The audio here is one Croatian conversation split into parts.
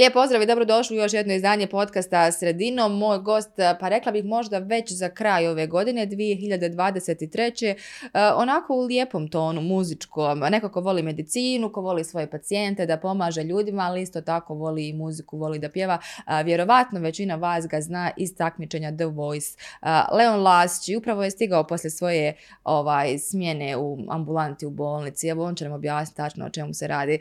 Lijep pozdrav i dobrodošli u još jedno izdanje podcasta Sredinom. Moj gost, pa rekla bih možda već za kraj ove godine, 2023. Eh, onako u lijepom tonu, muzičkom. Neko ko voli medicinu, ko voli svoje pacijente, da pomaže ljudima, ali isto tako voli i muziku, voli da pjeva. Eh, vjerovatno većina vas ga zna iz takmičenja The Voice. Eh, Leon Lasći upravo je stigao poslije svoje ovaj, smjene u ambulanti u bolnici. Evo on će nam objasniti tačno o čemu se radi.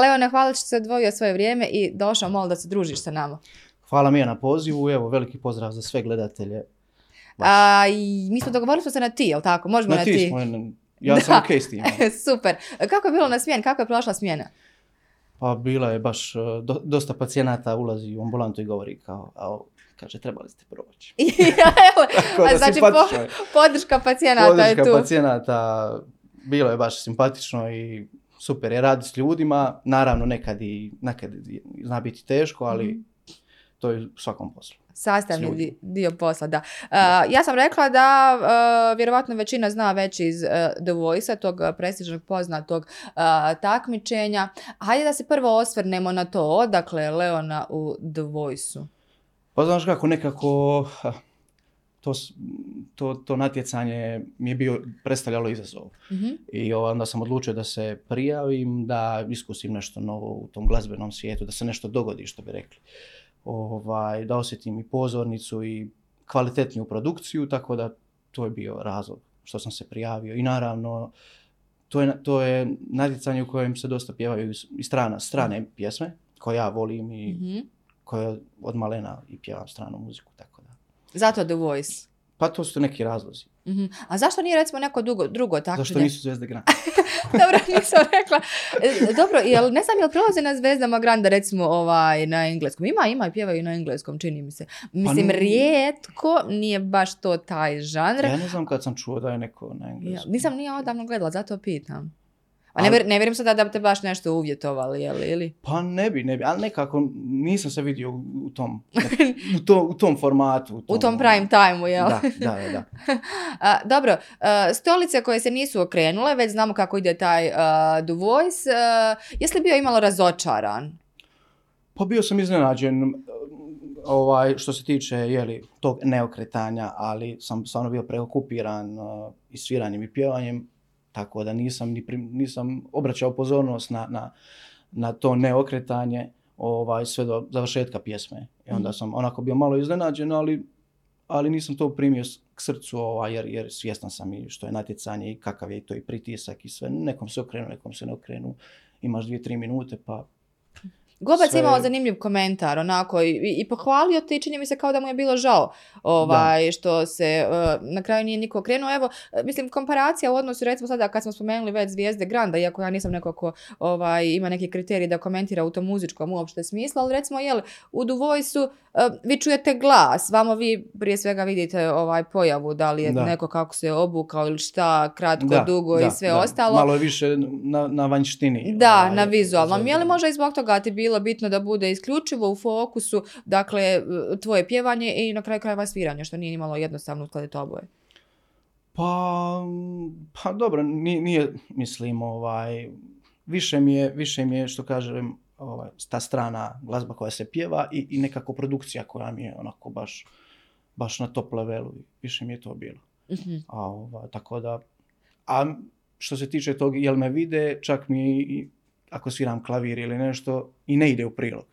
Leone, hvala što se odvojio svoje vrijeme i došao malo da se družiš sa nama. Hvala mi na pozivu, evo veliki pozdrav za sve gledatelje. A, i mi smo dogovorili smo se na ti, jel tako? Možemo na, Na ti. ti smo, ja sam ok s tim. Super. Kako je bilo na smjen? Kako je prošla smjena? Pa bila je baš, uh, do- dosta pacijenata ulazi u ambulantu i govori kao, a, kaže, trebali ste proći. Da znači po- je. podrška pacijenata je Podrška tu. pacijenata, bilo je baš simpatično i super je s ljudima. Naravno, nekad i nekad zna biti teško, ali Mhm. to je u svakom poslu. Sastavni di- dio posla, da. Uh, ja sam rekla da uh, vjerovatno većina zna već iz uh, The Voice-a, tog prestižnog poznatog uh, takmičenja. Hajde da se prvo osvrnemo na to, odakle Leona u The Voice-u. Pa znaš kako nekako to, to, to natjecanje mi je bio predstavljalo izazov. Mhm. I onda sam odlučio da se prijavim, da iskusim nešto novo u tom glazbenom svijetu, da se nešto dogodi, što bi rekli. Ovaj, da osjetim i pozornicu i kvalitetniju produkciju, tako da to je bio razlog što sam se prijavio. I naravno, to je, to je natjecanje u kojem se dosta pjevaju i- strana, strane pjesme, koje ja volim i Mhm. koje od malena i pjevam stranu muziku, tako. Zato The Voice. Pa to su neki razlozi. Mhm. A zašto nije recimo neko dugo, drugo takmičenje? Zašto nisu Zvezde Grand? Dobro, nisam rekla. E, Dobro, jel, ne znam, jel prelaze na Zvezdama Granda recimo ovaj, na engleskom? Ima, ima i pjevaju na engleskom, čini mi se. Mislim, ne- rijetko, nije baš to taj žanr. Ja ne znam kad sam čuo da je neko na Ja, engleskom. nisam nije odavno gledala, zato pitam. A ne, ne vjerujem sada da bi te baš nešto uvjetovali, jel, ili? Pa ne bi, ne bi, ali nekako nisam se vidio u u tom, u, to, u tom formatu. U tom prime time-u, jel? Da, da, da. A, dobro, a, stolice koje se nisu okrenule, već znamo kako ide taj a, The Voice. A, jesi li bio imalo razočaran? Pa bio sam iznenađen ovaj, što se tiče jeli, tog neokretanja, ali sam stvarno bio preokupiran uh, i sviranjem i pjevanjem, tako da nisam, ni prim- nisam obraćao pozornost na, na, na to neokretanje ovaj, sve do završetka pjesme. I onda Mhm. sam onako bio malo iznenađen, ali, ali nisam to primio k srcu ovaj, jer, jer svjestan sam i što je natjecanje i kakav je to i pritisak i sve. Nekom se okrenu, nekom se ne okrenu. Imaš dvije, tri minute pa Gobac Sve- je imao zanimljiv komentar, onako, i, i- pohvalio te i čini mi se kao da mu je bilo žao ovaj, što se uh, na kraju nije niko okrenuo. Evo, uh, mislim, komparacija u odnosu, recimo sada kad smo spomenuli već zvijezde Granda, iako ja nisam neko ko ovaj, ima neki kriterij da komentira u tom muzičkom uopšte smislu, ali recimo, jel, u Voice-u uh, vi čujete glas, vamo vi prije svega vidite ovaj pojavu, da li je Da. neko kako se obukao ili šta, kratko, Da, dugo da, i sve da. ostalo. Malo je više na, na vanjštini. Da, ovaj, na vizualnom. Je li možda i zbog toga ti bilo bitno da bude isključivo u fokusu, dakle, tvoje pjevanje i na kraju krajeva sviranje, što nije imalo jednostavno uskladiti oboje? Pa, pa dobro, nije, nije, mislim, ovaj, više mi je, više mi je što kažem, ovaj, ta strana glazba koja se pjeva i, i nekako produkcija koja mi je onako baš, baš na top levelu. Više mi je to bilo. Mhm. A, ovaj, tako da, a što se tiče tog jel me vide, čak mi i ako sviram klavir ili nešto i ne ide u prilog.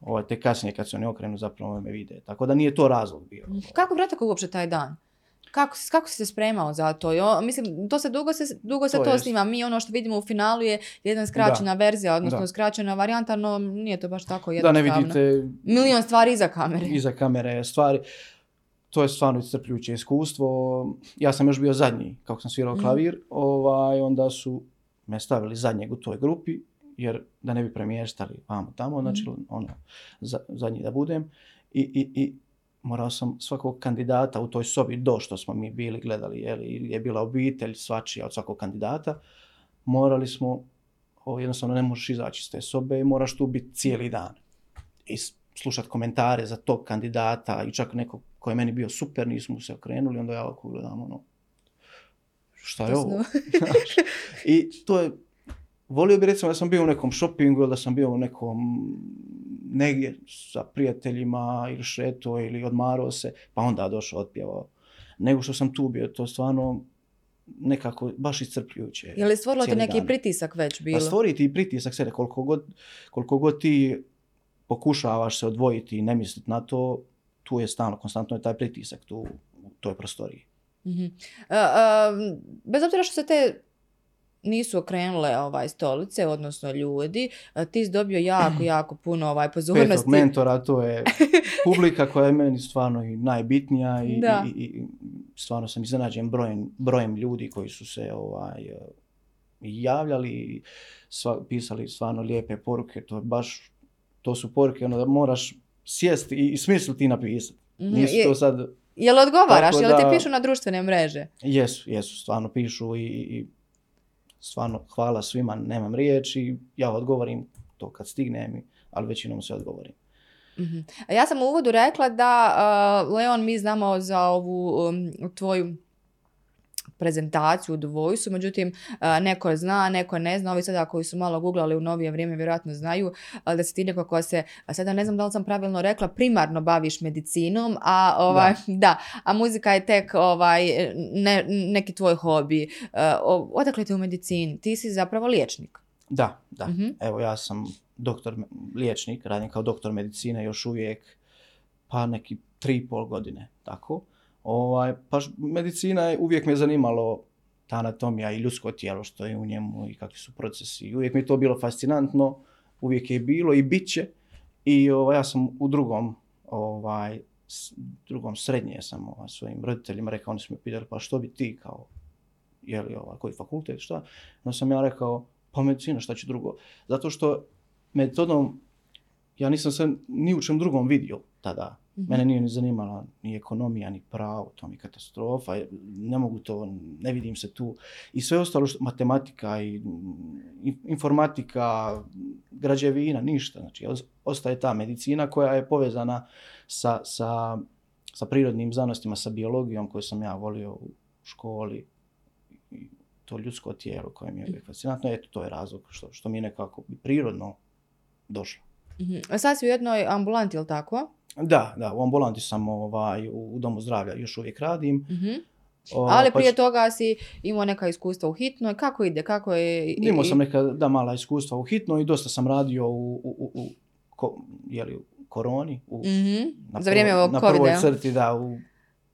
Ovaj, te kasnije kad se oni okrenu zapravo me vide. Tako da nije to razlog bio. Kako tako uopće taj dan? Kako, kako si se spremao za to? Jo, mislim, to se dugo se, dugo se To to, snima. Mi ono što vidimo u finalu je jedna skraćena verzija, odnosno Da. skraćena varijanta, no nije to baš tako Da jednostavno. ne vidite Milion stvari iza kamere. iza kamere stvari. To je stvarno iscrpljujuće iskustvo. Ja sam još bio zadnji kako sam svirao Mhm. klavir. Ovaj, onda su me stavili zadnjeg u toj grupi jer da ne bi premještali vamo tamo, znači Mhm. ono, za, zadnji da budem. I, i, I morao sam svakog kandidata u toj sobi do što smo mi bili gledali, je, je bila obitelj svačija od svakog kandidata, morali smo, o, jednostavno ne možeš izaći iz te sobe i moraš tu biti cijeli dan. I s- slušat komentare za tog kandidata i čak neko koji je meni bio super, nismo se okrenuli, onda ja ovako gledam ono, šta je ovo? I to je, volio bi recimo da sam bio u nekom shoppingu ili da sam bio u nekom, negdje sa prijateljima ili šeto ili odmarao se, pa onda došao otpjevao. Nego što sam tu bio, to stvarno nekako baš iscrpljujuće. Je li stvorilo ti neki dan. pritisak već bilo? Pa stvori ti pritisak sve, koliko god, koliko god ti pokušavaš se odvojiti i ne misliti na to, tu je stalno, konstantno je taj pritisak tu u toj prostoriji. Mhm. A, a, bez obzira što se te nisu okrenule ovaj stolice, odnosno ljudi, a, ti si dobio jako, jako puno ovaj Petog pozornosti. mentora, to je publika koja je meni stvarno i najbitnija i, Da. i, i stvarno sam iznenađen brojem, brojem ljudi koji su se ovaj, javljali i sva, pisali stvarno lijepe poruke. To je baš, to su poruke ono da moraš sjesti i, i smisliti i napisati. Mhm. Nisu to sad, Jel odgovaraš? Jel ti pišu na društvene mreže? jesu, jesu, stvarno pišu i, i stvarno hvala svima, nemam riječi, ja odgovorim to kad stignem, ali većinom se odgovorim. A Ja sam u uvodu rekla da, Leon, mi znamo za ovu um, tvoju prezentaciju u Voice-u, međutim, neko zna, neko ne zna, ovi sada koji su malo googlali u novije vrijeme vjerojatno znaju da si ti neko ko se, sada ne znam da li sam pravilno rekla, primarno baviš medicinom, a ovaj, da. a muzika je tek ovaj, ne, neki tvoj hobi. Odakle ti u medicini? Ti si zapravo liječnik. Da, da. Mhm. Evo ja sam doktor, liječnik, radim kao doktor medicine još uvijek, pa neki tri i pol godine, tako. Ovaj, pa medicina je, uvijek me zanimalo ta anatomija i ljudsko tijelo što je u njemu i kakvi su procesi. Uvijek mi to bilo fascinantno, uvijek je bilo i bit će. I ovaj, ja sam u drugom, ovaj, drugom srednje sam ovaj, svojim roditeljima rekao, oni su me pitali pa što bi ti kao, je li ovaj, koji fakultet, šta? No sam ja rekao, pa medicina, šta ću drugo? Zato što metodom, ja nisam se ni u čem drugom vidio tada. Mhm. Mene nije ni zanimala ni ekonomija, ni pravo, to mi je katastrofa, ne mogu to, ne vidim se tu. I sve ostalo, što, matematika i mm, in- informatika, građevina, ništa. Znači, os- ostaje ta medicina koja je povezana sa, sa, sa prirodnim znanostima, sa biologijom koju sam ja volio u školi. I to ljudsko tijelo koje mi je uvijek fascinantno. Eto, to je razlog što, što mi je nekako prirodno došlo. A Sad si u jednoj ambulanti, ili tako? Da, da, u ambulanti sam ovaj, u, domu zdravlja, još uvijek radim. Mhm. O, Ali pa prije toga si imao neka iskustva u hitnoj. Kako ide? Kako je? Imao sam neka da mala iskustva u hitno i dosta sam radio u, u, u, ko, je li, u koroni. U, Mhm. na Za vrijeme Na prvoj crti, da, u,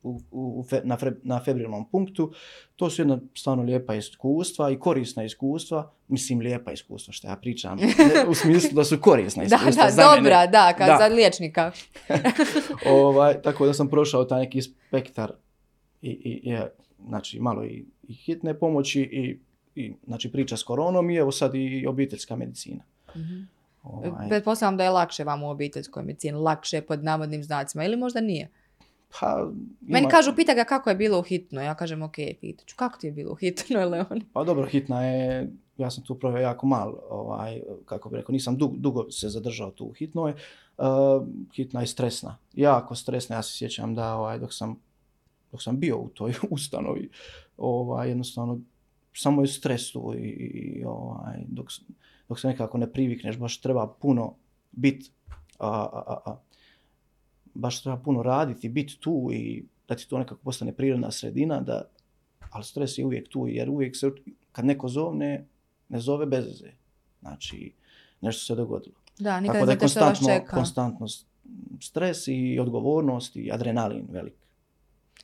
u, u, fe- na, fre, na febrilnom punktu. To su jedna stvarno lijepa iskustva i korisna iskustva. Mislim, lijepa iskustva što ja pričam. U smislu da su korisna Da, iskustva da, za mene. dobra, da, kad Da. za liječnika. ovaj, tako da sam prošao taj neki spektar i, i, i znači malo i, i hitne pomoći i, i znači priča s koronom i evo sad i obiteljska medicina. Mhm. Ovaj, Pretpostavljam da je lakše vam u obiteljskoj medicini, lakše pod navodnim znacima, ili možda nije. Pa, Meni ima- kažu, pita ga kako je bilo u hitnoj. Ja kažem, ok, pitat ću, kako ti je bilo u hitnoj, Leon? Pa dobro, hitna je, ja sam tu proveo jako mal, ovaj, kako bi rekao, nisam dugo, dugo se zadržao tu u hitnoj. Uh, hitna je stresna, jako stresna. Ja se sjećam da ovaj, dok, sam, dok sam bio u toj ustanovi, ovaj, jednostavno samo je stres tu i, i ovaj, dok, dok se nekako ne privikneš, baš treba puno bit, a, a, a, a, baš treba puno raditi, biti tu i da ti to nekako postane prirodna sredina, da, ali stres je uvijek tu, jer uvijek se, kad neko zovne, ne zove bez veze. Znači, nešto se dogodilo. Da, nikad Tako da je konstantno, konstantno stres i odgovornost i adrenalin velik.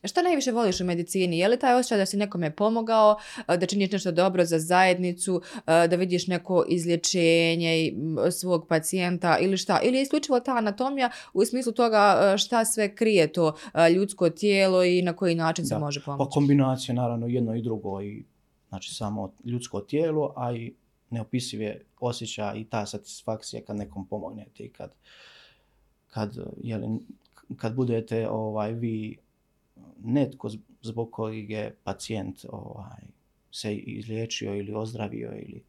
Šta najviše voliš u medicini? Je li taj osjećaj da si nekome pomogao, a, da činiš nešto dobro za zajednicu, a, da vidiš neko izlječenje svog pacijenta ili šta? Ili je isključivo ta anatomija u smislu toga a, šta sve krije to ljudsko tijelo i na koji način se Da. može Pa pomoći? kombinacija naravno jedno i drugo i znači samo ljudsko tijelo, a i neopisive osjećaj i ta satisfakcija kad nekom pomognete i kad, kad, jeli, kad budete ovaj, vi netko zbog kojeg je pacijent ovaj, se izliječio ili ozdravio ili,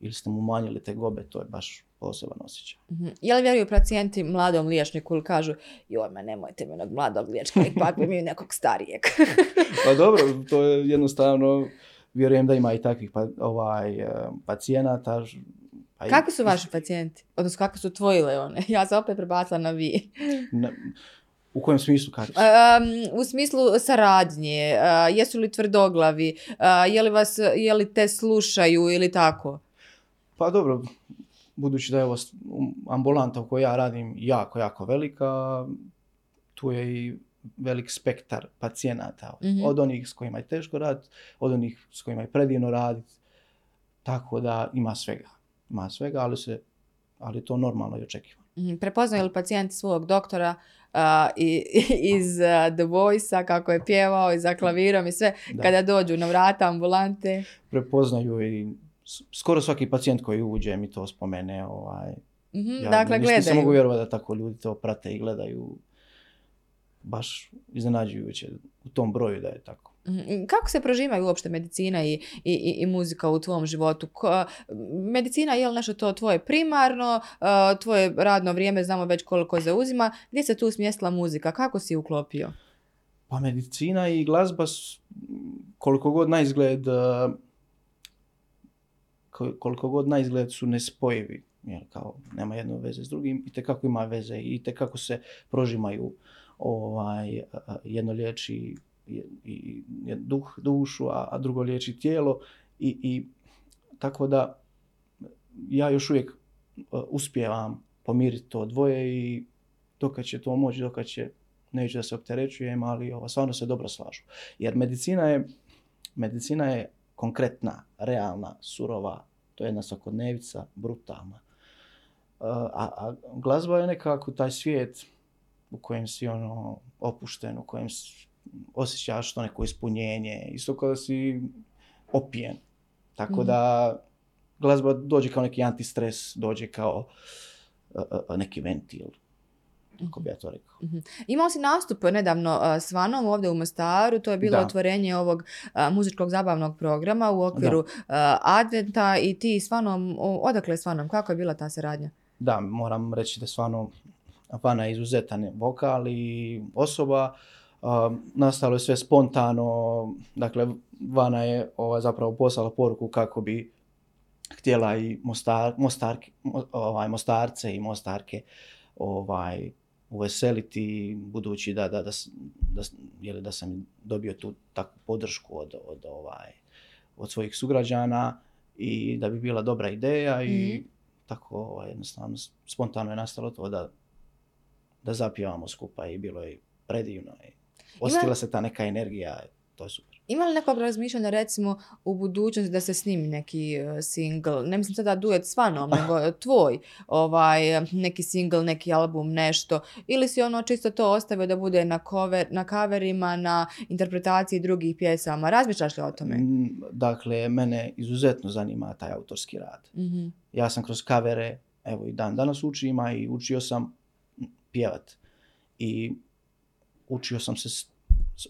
ili ste mu umanjili te gobe, to je baš poseban osjećaj. Mhm. Je li vjeruju pacijenti mladom liječniku ili kažu joj, ma nemojte mi onog mladog liječnika, ipak bi mi nekog starijeg. Pa dobro, to je jednostavno, vjerujem da ima i takvih pa, ovaj, eh, pacijenata, pa Kakvi su vaši pacijenti? Odnosno, kako su tvoji Leone? Ja se opet prebacila na vi. U kojem smislu? Um, u smislu saradnje, uh, jesu li tvrdoglavi, uh, je, li vas, je li te slušaju ili tako? Pa dobro, budući da je ovo ambulanta u kojoj ja radim jako, jako velika, tu je i velik spektar pacijenata. Mhm. Od onih s kojima je teško raditi, od onih s kojima je predivno raditi. Tako da ima svega. Ima svega, ali, se, ali to normalno i očekivano. Mhm, Prepoznaju li pacijenti svog doktora uh, i, iz uh, The Voice-a, kako je pjevao i za klavirom i sve, Da. kada dođu na vrata ambulante? Prepoznaju i skoro svaki pacijent koji uđe mi to spomene. Ovaj, Mhm, ja dakle, nis- nisam mogu gledaju. vjerovati da tako ljudi to prate i gledaju. Baš iznenađujuće u tom broju da je tako. Mhm, Kako se prožimaju uopšte medicina i, i, i, muzika u tvom životu? Ko, medicina je li nešto to tvoje primarno, tvoje radno vrijeme znamo već koliko zauzima, gdje se tu smjestila muzika? Kako si uklopio? Pa medicina i glazba, koliko god na izgled, ko- koliko god na izgled su nespojivi, jer kao nema jedno veze s drugim, i tekako ima veze i tekako se prožimaju ovaj, jedno liječi i, i, duh, dušu, a, a drugo liječi tijelo i, i tako da ja još uvijek eh, uspijevam pomiriti to dvoje i dokad će to moći, dokad će neću da se opterećujem, ali ova, stvarno se dobro slažu. Jer medicina je, medicina je konkretna, realna, surova, to je jedna svakodnevica, brutalna. Uh, A, a glazba je nekako taj svijet u kojem si ono opušten, u kojem s- osjećaš to neko ispunjenje, isto kao da si opijen. Tako Mhm. da glazba dođe kao neki antistres, dođe kao uh, neki ventil, kako bi ja to rekao. Imao si nastup nedavno uh, s Vanom ovdje u Mostaru, to je bilo Da. otvorenje ovog uh, muzičkog zabavnog programa u okviru uh, Adventa i ti s Vanom, odakle s Vanom, kako je bila ta saradnja? Da, moram reći da stvarno Vana je izuzetan vokal i osoba. Nastalo je sve spontano, dakle Vana je ovaj, zapravo poslala poruku kako bi htjela i Mostar, Mostarki, mo- ovaj, Mostarce i Mostarke ovaj, uveseliti, budući da, da, da, da, li da sam dobio tu takvu podršku od, od, ovaj, od svojih sugrađana i da bi bila dobra ideja i Mhm. tako ovaj, jednostavno spontano je nastalo to da, da zapjevamo skupa i bilo je predivno. I osjetila se ta neka energija, to je super. Ima li nekog razmišljanja recimo u budućnosti da se snimi neki uh, single, ne mislim sada duet s Vanom, nego tvoj, ovaj, neki single, neki album, nešto, ili si ono čisto to ostavio da bude na, cover, na coverima, na interpretaciji drugih pjesama, razmišljaš li o tome? Mm, Dakle, mene izuzetno zanima taj autorski rad. Mhm. Ja sam kroz kavere, evo i dan danas učim, a i učio sam pjevat. I učio sam se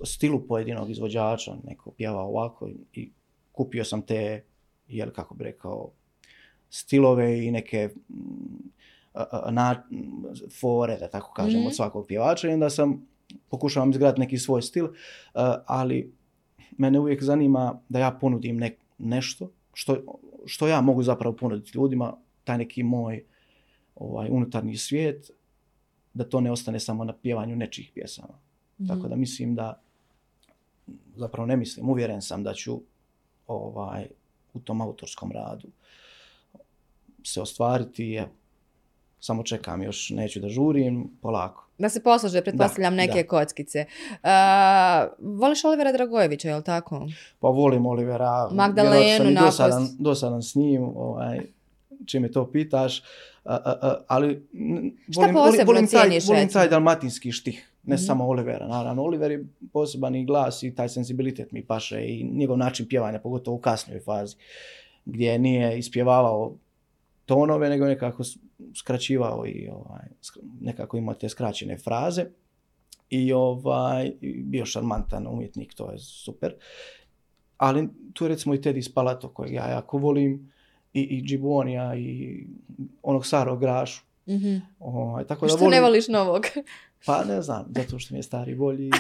stilu pojedinog izvođača, neko pjeva ovako i, kupio sam te, jel kako bi rekao, stilove i neke mm, na, fore, da tako kažem, Mhm. od svakog pjevača i onda sam pokušavam izgraditi neki svoj stil, ali mene uvijek zanima da ja ponudim nek, nešto što, što ja mogu zapravo ponuditi ljudima, taj neki moj ovaj, unutarnji svijet, da to ne ostane samo na pjevanju nečih pjesama. Tako Mhm. da mislim da, zapravo ne mislim, uvjeren sam da ću ovaj, u tom autorskom radu se ostvariti. Evo, samo čekam još, neću da žurim, polako. Da se poslože, pretpostavljam, Da, neke da. kockice. Uh, voliš Olivera Dragojevića, je li tako? Pa volim Olivera. Magdalenu napos. dosadan, dosadan s njim, ovaj, čim me to pitaš. A, a, ali n- Šta volim, posebno volim, taj, cijeniš, volim taj dalmatinski štih. Ne Mhm. samo Olivera, naravno. Oliver je poseban i glas i taj senzibilitet mi paše i njegov način pjevanja, pogotovo u kasnijoj fazi, gdje nije ispjevavao tonove, nego nekako skraćivao i ovaj, nekako imao te skraćene fraze. I ovaj, bio šarmantan umjetnik, to je super. Ali tu je recimo i Teddy Spalato kojeg ja jako volim i, i Džibonija i onog starog Grašu Mhm. Ovaj, tako da Što volim, ne voliš novog? Pa ne znam, zato što mi je stari bolji.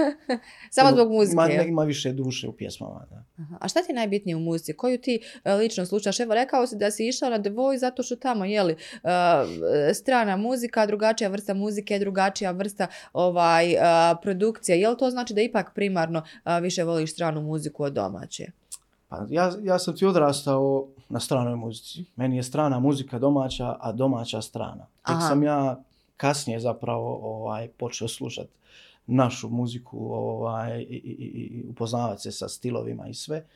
Samo zbog muzike. Ima, ima više duše u pjesmama. Da. Aha. A šta ti je najbitnije u muzici? Koju ti e, lično slušaš? Evo, rekao si da si išao na The Voice zato što tamo, jeli, e, strana muzika, drugačija vrsta muzike, drugačija vrsta ovaj, e, produkcije. Jel to znači da ipak primarno više voliš stranu muziku od domaće? Pa ja, ja sam ti odrastao na stranoj muzici. Meni je strana muzika domaća, a domaća strana. Tek Aha. sam ja kasnije zapravo ovaj, počeo slušati našu muziku ovaj, i, i, upoznavati se sa stilovima i sve.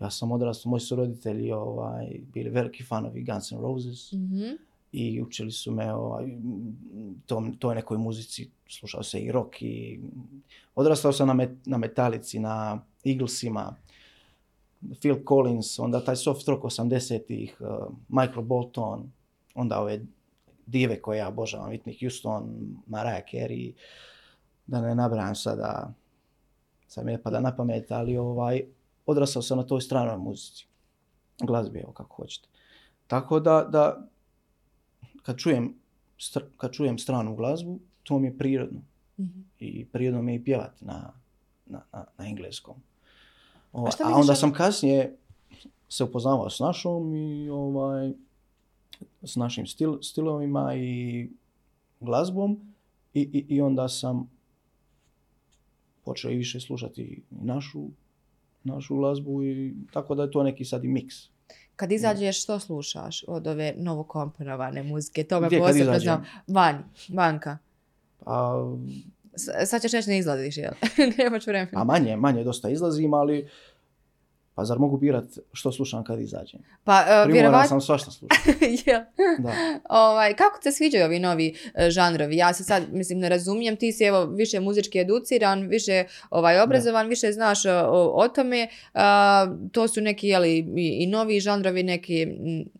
Ja sam odrastao, moji su roditelji ovaj, bili veliki fanovi Guns N' Roses Mhm. i učili su me ovaj, tom, toj nekoj muzici, slušao se i rock i odrastao sam na, met, na Metalici, na Eaglesima, Phil Collins, onda taj soft rock 80-ih, uh, Michael Bolton, onda ove dive koje ja obožavam, Whitney Houston, Mariah Carey, da ne nabrajam sada, sad mi ne pada na pamet, ali ovaj, odrastao sam na toj stranoj muzici, glazbi, evo kako hoćete. Tako da, da kad, čujem, str- kad čujem stranu glazbu, to mi je prirodno. Mhm. I prirodno mi je i pjevati na, na, na, na engleskom. Ovaj, šta a misliš onda ono- sam kasnije se upoznavao s našom i ovaj, s našim stil, stilovima i glazbom i, i, i onda sam počeo i više slušati našu, našu glazbu i tako da je to neki sad i miks. Kad izađeš, što slušaš od ove novokomponovane muzike? To me posebno znam. Vani, vanka. Pa, sad ćeš reći ne izlaziš, jel? Nemaš vremena. a manje, manje dosta izlazim, ali pa zar mogu birat što slušam kad izađem? Pa, uh, vjerovatno... sam svašta slušati. Jel? Da. Ovaj, kako te sviđaju ovi novi e, žanrovi? Ja se sad, mislim, ne razumijem, ti si evo više muzički educiran, više ovaj, obrazovan, više znaš e, o, o tome. To su neki, jeli, i, i novi žanrovi, neki,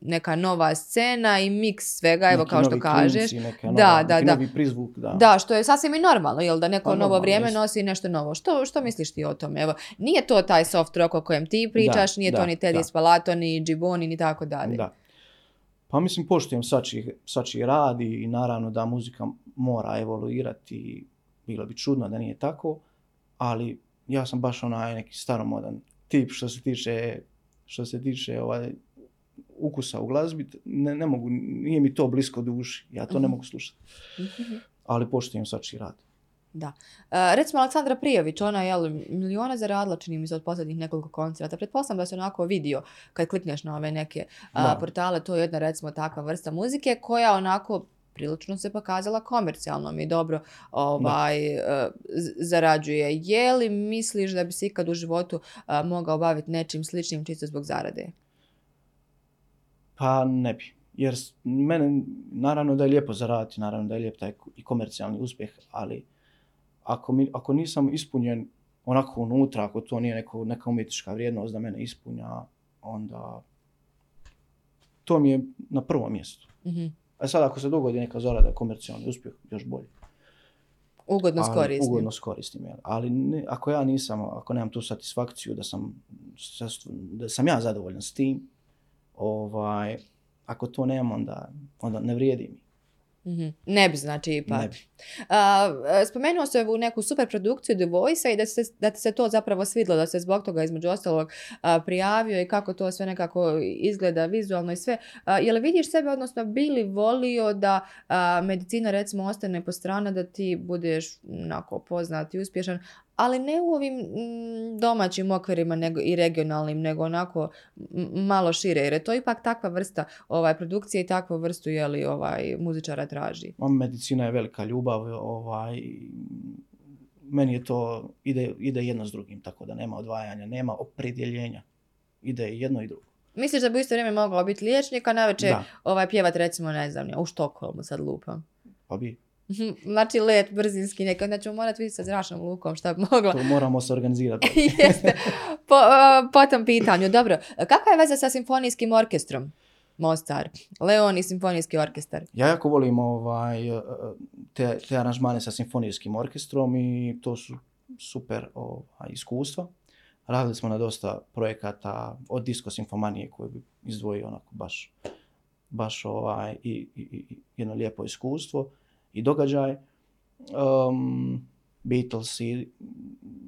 neka nova scena i miks svega, evo Neki kao što novi kažeš. klinci, neka Da, nova, da, neki da. novi prizvuk, da. Da, što je sasvim i normalno, jel da neko Pa novo normalno, vrijeme jest. nosi nešto novo. Što, što misliš ti o tome? Evo, nije to taj soft rock o kojem ti pričaš, nije to da, ni Teddy da. Spalato, ni Džiboni, ni tako dalje. Da. Pa mislim, poštujem svačiji rad i naravno da muzika mora evoluirati bilo bi čudno da nije tako, ali ja sam baš onaj neki staromodan tip što se tiče, što se tiče ovaj, ukusa u glazbi, ne, ne mogu, nije mi to blisko duši, ja to ne Mhm. mogu slušati, Mhm. ali poštujem svačiji rad. Da. E, recimo Aleksandra Prijović, ona je jel, miliona zaradila, čini mi se, od posljednjih nekoliko koncerata. Pretpostavljam da se onako vidio kad klikneš na ove neke a, portale, to je jedna recimo takva vrsta muzike koja onako prilično se pokazala komercijalnom i dobro ovaj, z- zarađuje. Je li misliš da bi se ikad u životu a, mogao baviti nečim sličnim čisto zbog zarade? Pa ne bi. Jer mene, naravno da je lijepo zaraditi, naravno da je lijep taj i komercijalni uspjeh, ali ako, mi, ako nisam ispunjen onako unutra, ako to nije neko, neka umjetnička vrijednost da mene ispunja, onda to mi je na prvom mjestu. Mhm. A sad ako se dogodi neka zarada, komercijalni uspjeh, još bolje. Ugodno skoristim. Ugodno skoristim, jel? Ali ne, ako ja nisam, ako nemam tu satisfakciju da sam, da sam ja zadovoljan s tim, ovaj, ako to nemam, onda, onda ne vrijedi mi. Mhm. Ne bi znači ipak. Ne bi. A, e, spomenuo se u neku super produkciju The Voice-a i da, se, da se to zapravo svidlo, da se zbog toga između ostalog a, prijavio i kako to sve nekako izgleda vizualno i sve. A, je li vidiš sebe, odnosno bi li volio da a, medicina recimo ostane po strana da ti budeš onako poznat i uspješan, ali ne u ovim mm, domaćim okvirima nego, i regionalnim, nego onako malo šire, jer je to ipak takva vrsta ovaj, produkcije i takvu vrstu je li, ovaj, muzičara traži. Medicina je velika ljubav, ovaj, meni je to, ide, ide jedno s drugim, tako da nema odvajanja, nema opredjeljenja. Ide jedno i drugo. Misliš da bi u isto vrijeme mogao biti liječnik, a navečer ovaj, pjevat recimo, ne znam, u Štokholmu sad lupam. pa bi. Znači let brzinski neki, onda ćemo morati vidjeti sa zračnom lukom šta bi mogla. To moramo se organizirati. Jeste. Po, uh, po tom pitanju. Dobro, kakva je veza sa simfonijskim orkestrom? Mostar, Leon i simfonijski orkestar. Ja jako volim ovaj, te, te aranžmane sa simfonijskim orkestrom i to su super ovaj, iskustva. Radili smo na dosta projekata od disko simfomanije koju bi izdvojio onako baš baš ovaj, i, i, i jedno lijepo iskustvo i događaj. Um, Beatles i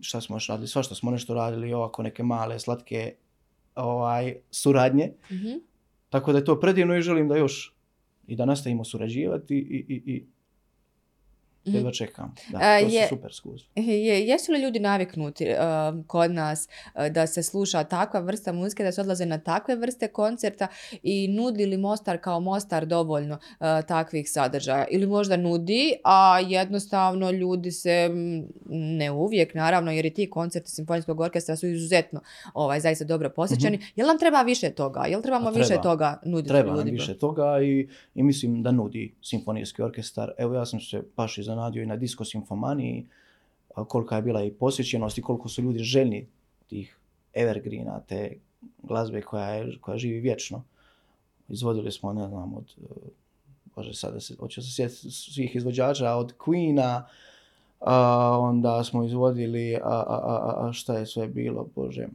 šta smo još radili, svašta smo nešto radili, ovako neke male, slatke ovaj, suradnje. Mhm. Tako da je to predivno i želim da još i da nastavimo surađivati i, i, i. jedva čekam. Da, A, to su je- super iskustva. Je, jesu li ljudi naviknuti uh, kod nas uh, da se sluša takva vrsta muzike, da se odlaze na takve vrste koncerta i nudi li Mostar kao Mostar dovoljno uh, takvih sadržaja? Ili možda nudi, a jednostavno ljudi se, ne uvijek naravno, jer i ti koncerti Simfonijskog orkestra su izuzetno ovaj, zaista dobro posjećani. Jel nam treba više toga? Jel trebamo. Pa treba. više toga nuditi Treba nam ljudima? više toga i, i mislim da nudi simfonijski orkestar. Evo ja sam se baš iznenadio i na Disco Simfomaniji kolika je bila i posjećenost i koliko su ljudi željni tih evergreena, te glazbe koja, je, koja živi vječno. Izvodili smo, ne znam, od, e, bože sada se, hoću se sjetiti svih izvođača, od Queena, a, onda smo izvodili, a, a, a, a šta je sve bilo, bože,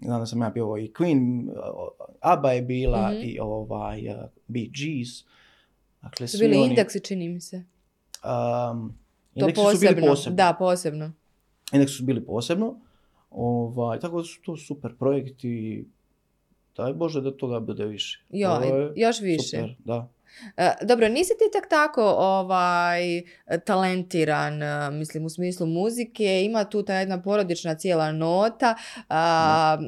znam da sam ja pjevao i Queen, ABBA je bila Mhm. i ovaj uh, Bee Gees. Dakle, Su svi bili oni, indeksi, čini mi se. Um, To indeksi posebno. su bili posebno. Da, posebno. Indeksi su bili posebno. Ovaj, tako da su to super projekti. Daj Bože da toga bude više. Jo, To je još više. Super, da. E, dobro, nisi ti tak tako ovaj, talentiran, e, mislim, u smislu muzike, ima tu ta jedna porodična cijela nota, a,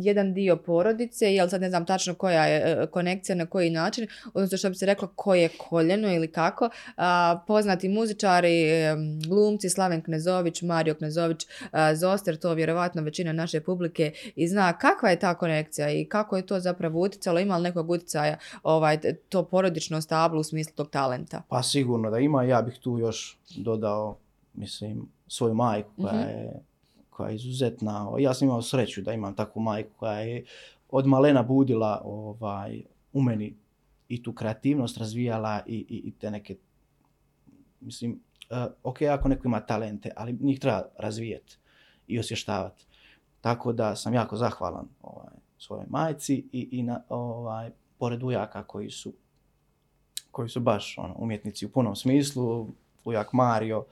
jedan dio porodice, jel sad ne znam tačno koja je e, konekcija, na koji način, odnosno što bi se reklo koje je koljeno ili kako, a, poznati muzičari, glumci, Slaven Knezović, Mario Knezović, a, Zoster, to vjerovatno većina naše publike i zna kakva je ta konekcija i kako je to zapravo utjecalo, ima li nekog utjecaja ovaj, to porodično stablo u smislu tog talenta. Pa sigurno da ima. Ja bih tu još dodao, mislim, svoju majku koja Mhm. je koja je izuzetna. Ja sam imao sreću da imam takvu majku koja je od malena budila ovaj, u meni i tu kreativnost razvijala i, i, i te neke, mislim, uh, ok, ako neko ima talente, ali njih treba razvijeti i osvještavati. Tako da sam jako zahvalan ovaj, svojoj majci i, i na, ovaj, pored ujaka koji su koji su baš ono, umjetnici u punom smislu, ujak Mario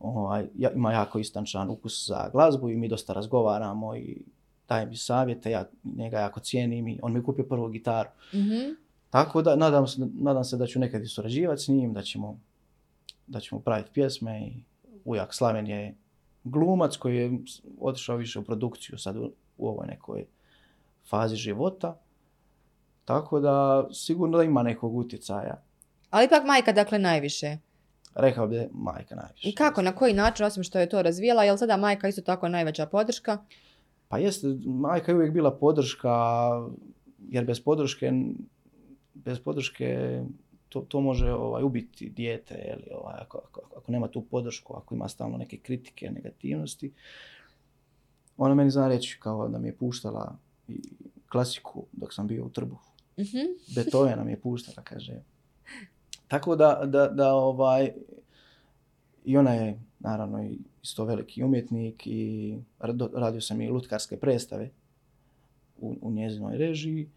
ovaj, ja- ima jako istančan ukus za glazbu i mi dosta razgovaramo i daje mi savjete, ja njega jako cijenim i on mi je kupio prvu gitaru. Mhm. Tako da nadam se, nadam se da ću nekad i surađivati s njim, da ćemo, da ćemo praviti pjesme i ujak Slaven je glumac koji je otišao više u produkciju sad u, u ovoj nekoj fazi života. Tako da sigurno da ima nekog utjecaja. Ali ipak majka, dakle, najviše. Rekao bi majka najviše. I kako, na koji način, osim što je to razvijela, je li sada majka isto tako najveća podrška? Pa jeste, majka je uvijek bila podrška, jer bez podrške, bez podrške to, to može ovaj, ubiti dijete, jeli, ovaj, ako, ako, ako nema tu podršku, ako ima stalno neke kritike, negativnosti. Ona meni zna reći kao da mi je puštala i klasiku dok sam bio u trbuhu. Mhm. Beethovena mi je puštala, kaže. Tako da, da, da ovaj, i ona je naravno i isto veliki umjetnik i radio sam i lutkarske predstave u, u njezinoj režiji.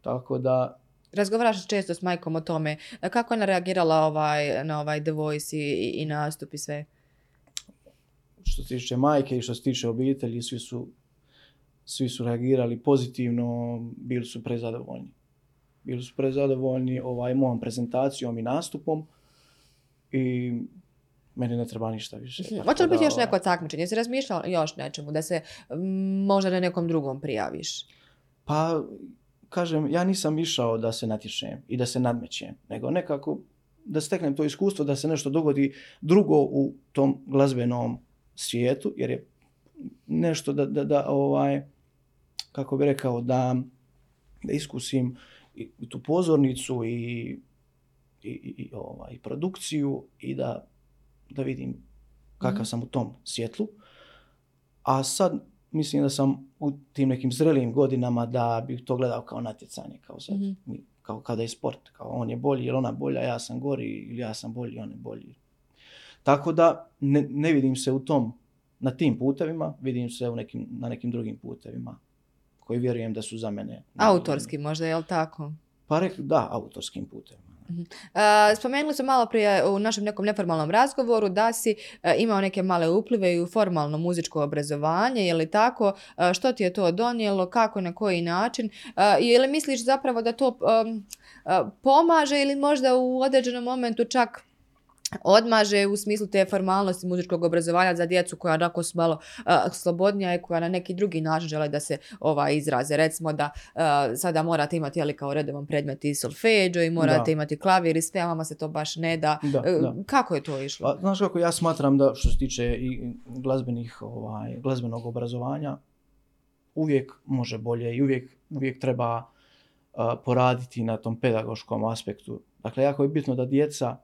Tako da, Razgovaraš često s majkom o tome. Kako je ona reagirala ovaj, na ovaj The Voice i, i, i nastup i sve? što se tiče majke i što se tiče obitelji, svi su, svi su reagirali pozitivno, bili su prezadovoljni. Bili su prezadovoljni ovaj, mojom prezentacijom i nastupom i meni ne treba ništa više. Tako Hoće li biti još ovaj, neko takmičenje? Jesi razmišljala još nečemu da se možda na nekom drugom prijaviš? Pa, kažem, ja nisam išao da se natječem i da se nadmećem, nego nekako da steknem to iskustvo da se nešto dogodi drugo u tom glazbenom svijetu, jer je nešto da, da, da ovaj, kako bi rekao, da, da iskusim i, i tu pozornicu i, i, i, i, ovaj, produkciju i da, da vidim kakav Mhm. sam u tom svjetlu. A sad mislim da sam u tim nekim zrelim godinama da bih to gledao kao natjecanje, kao sad, Mhm. mi- kao kada je sport, kao on je bolji ili ona bolja, ja sam gori ili ja sam bolji, on je bolji. Tako da ne, ne vidim se u tom, na tim putevima, vidim se u nekim, na nekim drugim putevima koji vjerujem da su za mene. Autorski možda, je li tako? Pa rek, da, autorskim putem. E, spomenuli smo malo prije u našem nekom neformalnom razgovoru da si e, imao neke male uplive i u formalno muzičko obrazovanje, je li tako? E, što ti je to donijelo, kako, na koji način? Je li misliš zapravo da to pomaže ili možda u određenom momentu čak odmaže u smislu te formalnosti muzičkog obrazovanja za djecu koja onako su malo slobodnija i koja na neki drugi način žele da se ovaj izraze. Recimo da sada morate imati ali kao redovan predmet i solfeđo i morate imati klavir i sve, a vama se to baš ne da. E, kako je to išlo? Pa, znaš kako ja smatram da što se tiče i glazbenih, ovaj, glazbenog obrazovanja uvijek može bolje i uvijek, uvijek treba poraditi na tom pedagoškom aspektu. Dakle, jako je bitno da djeca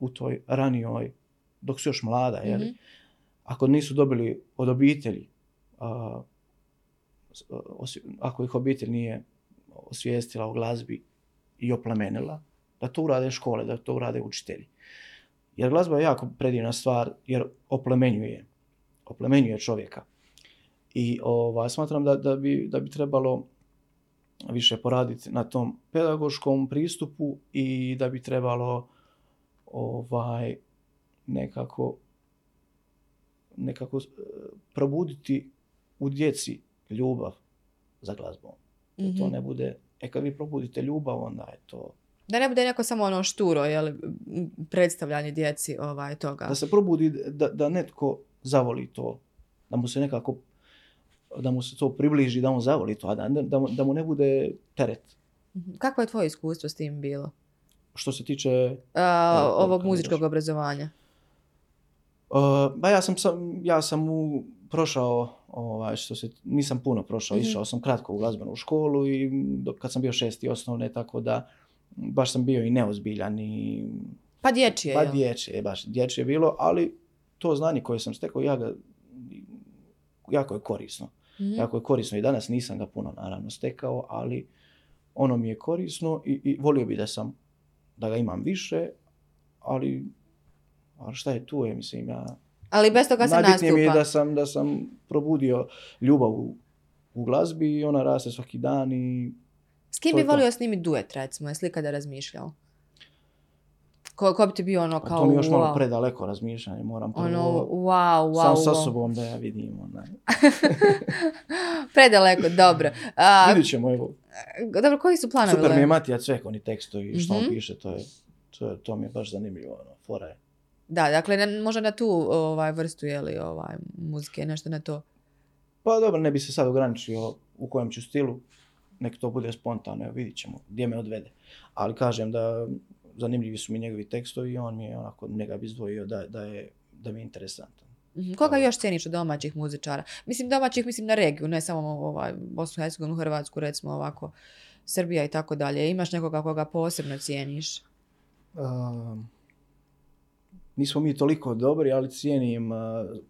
u toj ranijoj, dok su još mlada, jeli, mm ako nisu dobili od obitelji, ako ih obitelj nije osvijestila o glazbi i oplemenila, da to urade škole, da to urade učitelji. Jer glazba je jako predivna stvar, jer oplemenjuje, oplemenjuje čovjeka. I ova, smatram da, da, bi, da bi trebalo više poraditi na tom pedagoškom pristupu i da bi trebalo ovaj, nekako, nekako e, probuditi u djeci ljubav za glazbom. Da to mhm. ne bude, e kad vi probudite ljubav, onda je to... Da ne bude neko samo ono šturo, jel, predstavljanje djeci ovaj, toga. Da se probudi, da, da netko zavoli to, da mu se nekako, da mu se to približi, da on zavoli to, a da, da, da mu ne bude teret. Mhm. Kako je tvoje iskustvo s tim bilo? Što se tiče... ovog muzičkog obrazovanja. ba ja sam, ja sam u, prošao, ovaj, što se, nisam puno prošao, mm išao sam kratko u glazbenu školu i kad sam bio šesti osnovne, tako da baš sam bio i neozbiljan i... Pa dječje, Pa dječje, baš dječje je bilo, ali to znanje koje sam stekao, ja ga, jako je korisno. mm Jako je korisno i danas nisam ga puno naravno stekao, ali ono mi je korisno i, i volio bi da sam da ga imam više, ali, ali šta je tu, je, mislim, ja... Ali bez toga se nastupa. mi je da sam, da sam probudio ljubav u, u glazbi i ona raste svaki dan i... S kim bi volio snimiti duet, recimo, jesi li kada razmišljao? Ko, ko bi ti bio ono kao... To mi još malo predaleko razmišljanje, moram prvo... Ono, wow, wow, Sam sa sobom da ja vidim, onaj. predaleko, dobro. Uh, Vidit ćemo, evo. Dobro, koji su planovi? Super mi je Matija Cvek, oni tekstovi, što on mhm. piše, to je, to, to mi je baš zanimljivo, ono, fora je. Da, dakle, ne, možda na tu ovaj, vrstu, je li, ovaj, muzike, nešto na to. Pa dobro, ne bi se sad ograničio u kojem ću stilu, nek to bude spontano, evo vidit ćemo gdje me odvede. Ali kažem da zanimljivi su mi njegovi tekstovi i on mi je onako, njega bi izdvojio da, da, je, da mi je interesantan. Mhm. Koga još ceniš od domaćih muzičara? Mislim domaćih, mislim na regiju, ne samo ovaj, Bosnu, Hercegovinu, Hrvatsku, recimo ovako, Srbija i tako dalje. Imaš nekoga koga posebno cijeniš? Um, nismo mi toliko dobri, ali cijenim, uh,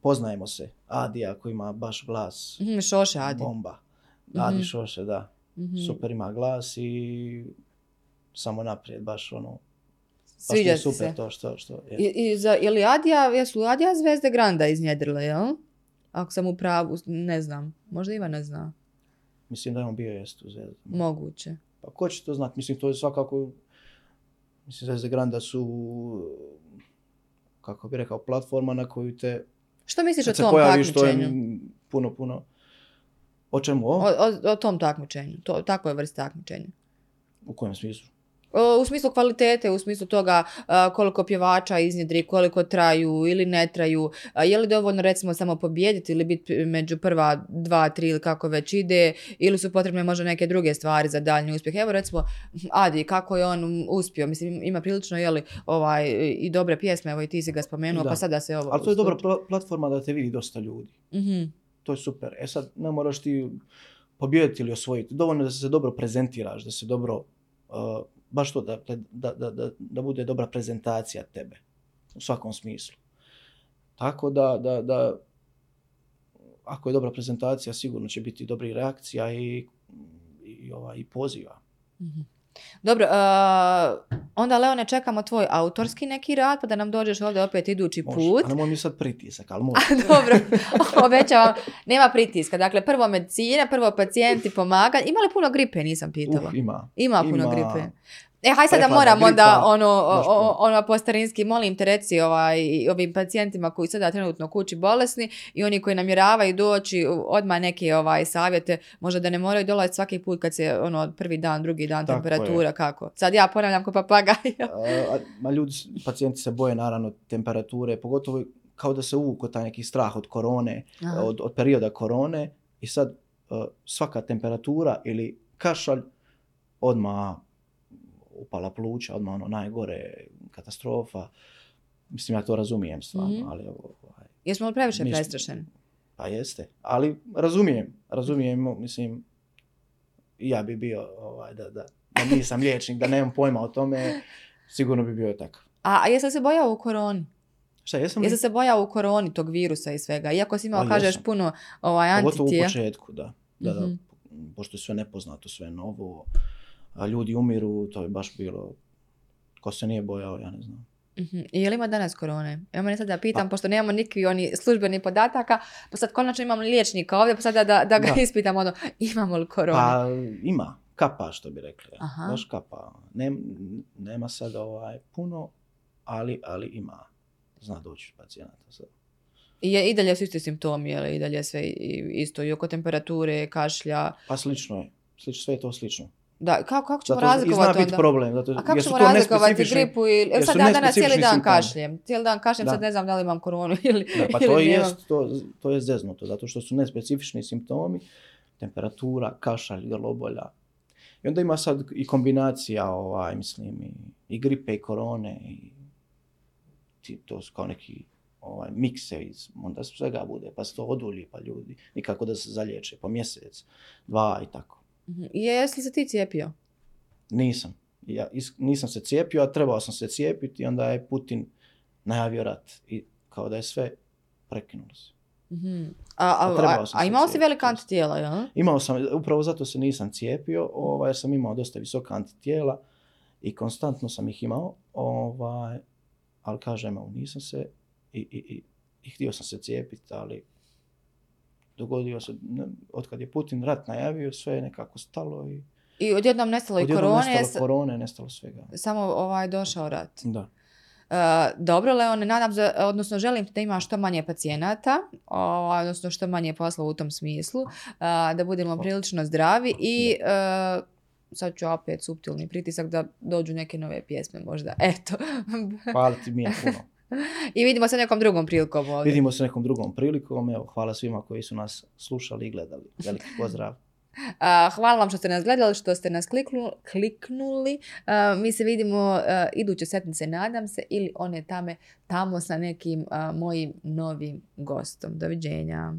poznajemo se. Adija koji ima baš glas. Mm, šoše Adi. Bomba. Adi mm Šoše, da. mm Super ima glas i samo naprijed, baš ono, Sviđa super se. to što... što je. I, i za, je li Adija, jesu Adija Zvezde Granda iznjedrile, jel? Ako sam u pravu, ne znam. Možda Ivana zna. Mislim da je on bio jest u Zvezde. Moguće. Pa ko će to znati? Mislim, to je svakako... Mislim, Zvezde Granda su, kako bi rekao, platforma na koju te... Što misliš o tom takmičenju? To je puno, puno... O čemu? O, o, o tom takmičenju. To, tako je vrsta takmičenja. U kojem smislu? U smislu kvalitete, u smislu toga koliko pjevača iznjedri, koliko traju ili ne traju, je li dovoljno recimo samo pobijediti ili biti među prva dva, tri ili kako već ide, ili su potrebne možda neke druge stvari za daljnji uspjeh. Evo recimo Adi, kako je on uspio, mislim ima prilično je li, ovaj, i dobre pjesme, evo i ti si ga spomenuo, pa sada se ovo... Ali to je dobra platforma da te vidi dosta ljudi. mm To je super. E sad ne moraš ti pobijediti ili osvojiti. Dovoljno da se dobro prezentiraš, da se dobro baš to, da, da, da, da, bude dobra prezentacija tebe u svakom smislu. Tako da, da, da ako je dobra prezentacija, sigurno će biti dobri reakcija i, i, ovaj, i poziva. mm Dobro, uh, onda Leone čekamo tvoj autorski neki rad, pa da nam dođeš ovdje opet idući Može. put. A nemoj mi sad pritisak, ali može. Dobro, obećavam, nema pritiska. Dakle, prvo medicina, prvo pacijenti pomaga. Ima li puno gripe, nisam pitala. Uh, ima. Ima puno ima. gripe. E, haj sad da Prehladna moram onda gripa, ono, o- ono po starinski, molim te reci ovaj, ovim pacijentima koji sada trenutno kući bolesni i oni koji namjeravaju doći odmah neke ovaj, savjete, možda da ne moraju dolaziti svaki put kad se ono prvi dan, drugi dan Tako temperatura, kako. Sad ja ponavljam ko papagaj. A, a- ma ljudi, pacijenti se boje naravno temperature, pogotovo kao da se uvuko taj neki strah od korone, Aha. od, od perioda korone i sad uh, svaka temperatura ili kašalj odmah upala pluća, odmah ono najgore, katastrofa. Mislim, ja to razumijem stvarno, Mhm. ali ovaj, Jesmo li previše Ništa. prestrašeni? pa jeste. Ali razumijem, razumijem, mislim, ja bi bio, ovaj, da, da, da nisam liječnik, da nemam pojma o tome, sigurno bi bio takav. A, a jesi li se bojao u koroni? Šta, jesam li se bojao u koroni tog virusa i svega? Iako si imao, Ali kažeš, jesam. puno ovaj, Pogotovo u antitija. početku, da. Da, da. Mhm. Pošto je sve nepoznato, sve novo, a ljudi umiru, to je baš bilo, ko se nije bojao, ja ne znam. Mhm. I je li ima danas korone? Evo mene sad da pitam, Pa- pošto nemamo nikakvi oni službeni podataka, pa sad konačno imamo liječnika ovdje, pa sad da, da, da ga Da. ispitam ono, imamo li korone? Pa ima, kapa što bi rekli. Aha. Baš kapa. Nem, nema sad ovaj puno, ali, ali ima. Zna doći pacijenata sad. I, je, I dalje su isti simptomi, je li i dalje sve isto, i oko temperature, kašlja. Pa slično je. Slično, sve je to slično. Da, kako, kako ćemo Zato, I zna razlikovati biti onda? problem. Zato, A kako ćemo razlikovati gripu ili... Evo sad ja danas cijeli dan kašljem. Cijeli dan kašljem, Da. sad ne znam da li imam koronu ili, Da, pa ili to je, nemam. to, to je zeznuto, zato što su nespecifični simptomi, temperatura, kašalj, grlobolja. I onda ima sad i kombinacija, ovaj, mislim, i, i gripe i korone, i ti, to su kao neki ovaj, mikse, iz, onda svega bude, pa se to odulji, pa ljudi, nikako da se zaliječe, po mjesec, dva i tako. Mhm. I Jesi li se ti cijepio? Nisam. Ja is, nisam se cijepio, a trebao sam se cijepiti, onda je Putin najavio rat i kao da je sve prekinulo se. Mhm. A, a, a, a imao si velika antitijela, jel? Imao sam, upravo zato se nisam cijepio, ovaj, jer sam imao dosta visoka antitijela i konstantno sam ih imao, ovaj, ali kažem, nisam se i, i, i, i htio sam se cijepiti, ali dogodio se, otkad je Putin rat najavio, sve je nekako stalo i I odjednom nestalo i odjednom korone, nestalo korone, nestalo svega. samo ovaj došao rat. Da. E, dobro, Leone, nadam se, odnosno želim ti da imaš što manje pacijenata, ovaj, odnosno što manje posla u tom smislu, a, da budemo Hvala. prilično zdravi i e, sad ću opet suptilni pritisak da dođu neke nove pjesme možda. Eto. Hvala ti Mija puno. I vidimo se nekom drugom prilikom ovdje. Vidimo se nekom drugom prilikom. Evo, hvala svima koji su nas slušali i gledali. Veliki pozdrav. Hvala vam što ste nas gledali, što ste nas kliknu, kliknuli. Mi se vidimo iduće setnice, nadam se, ili one tame, tamo sa nekim mojim novim gostom. Doviđenja.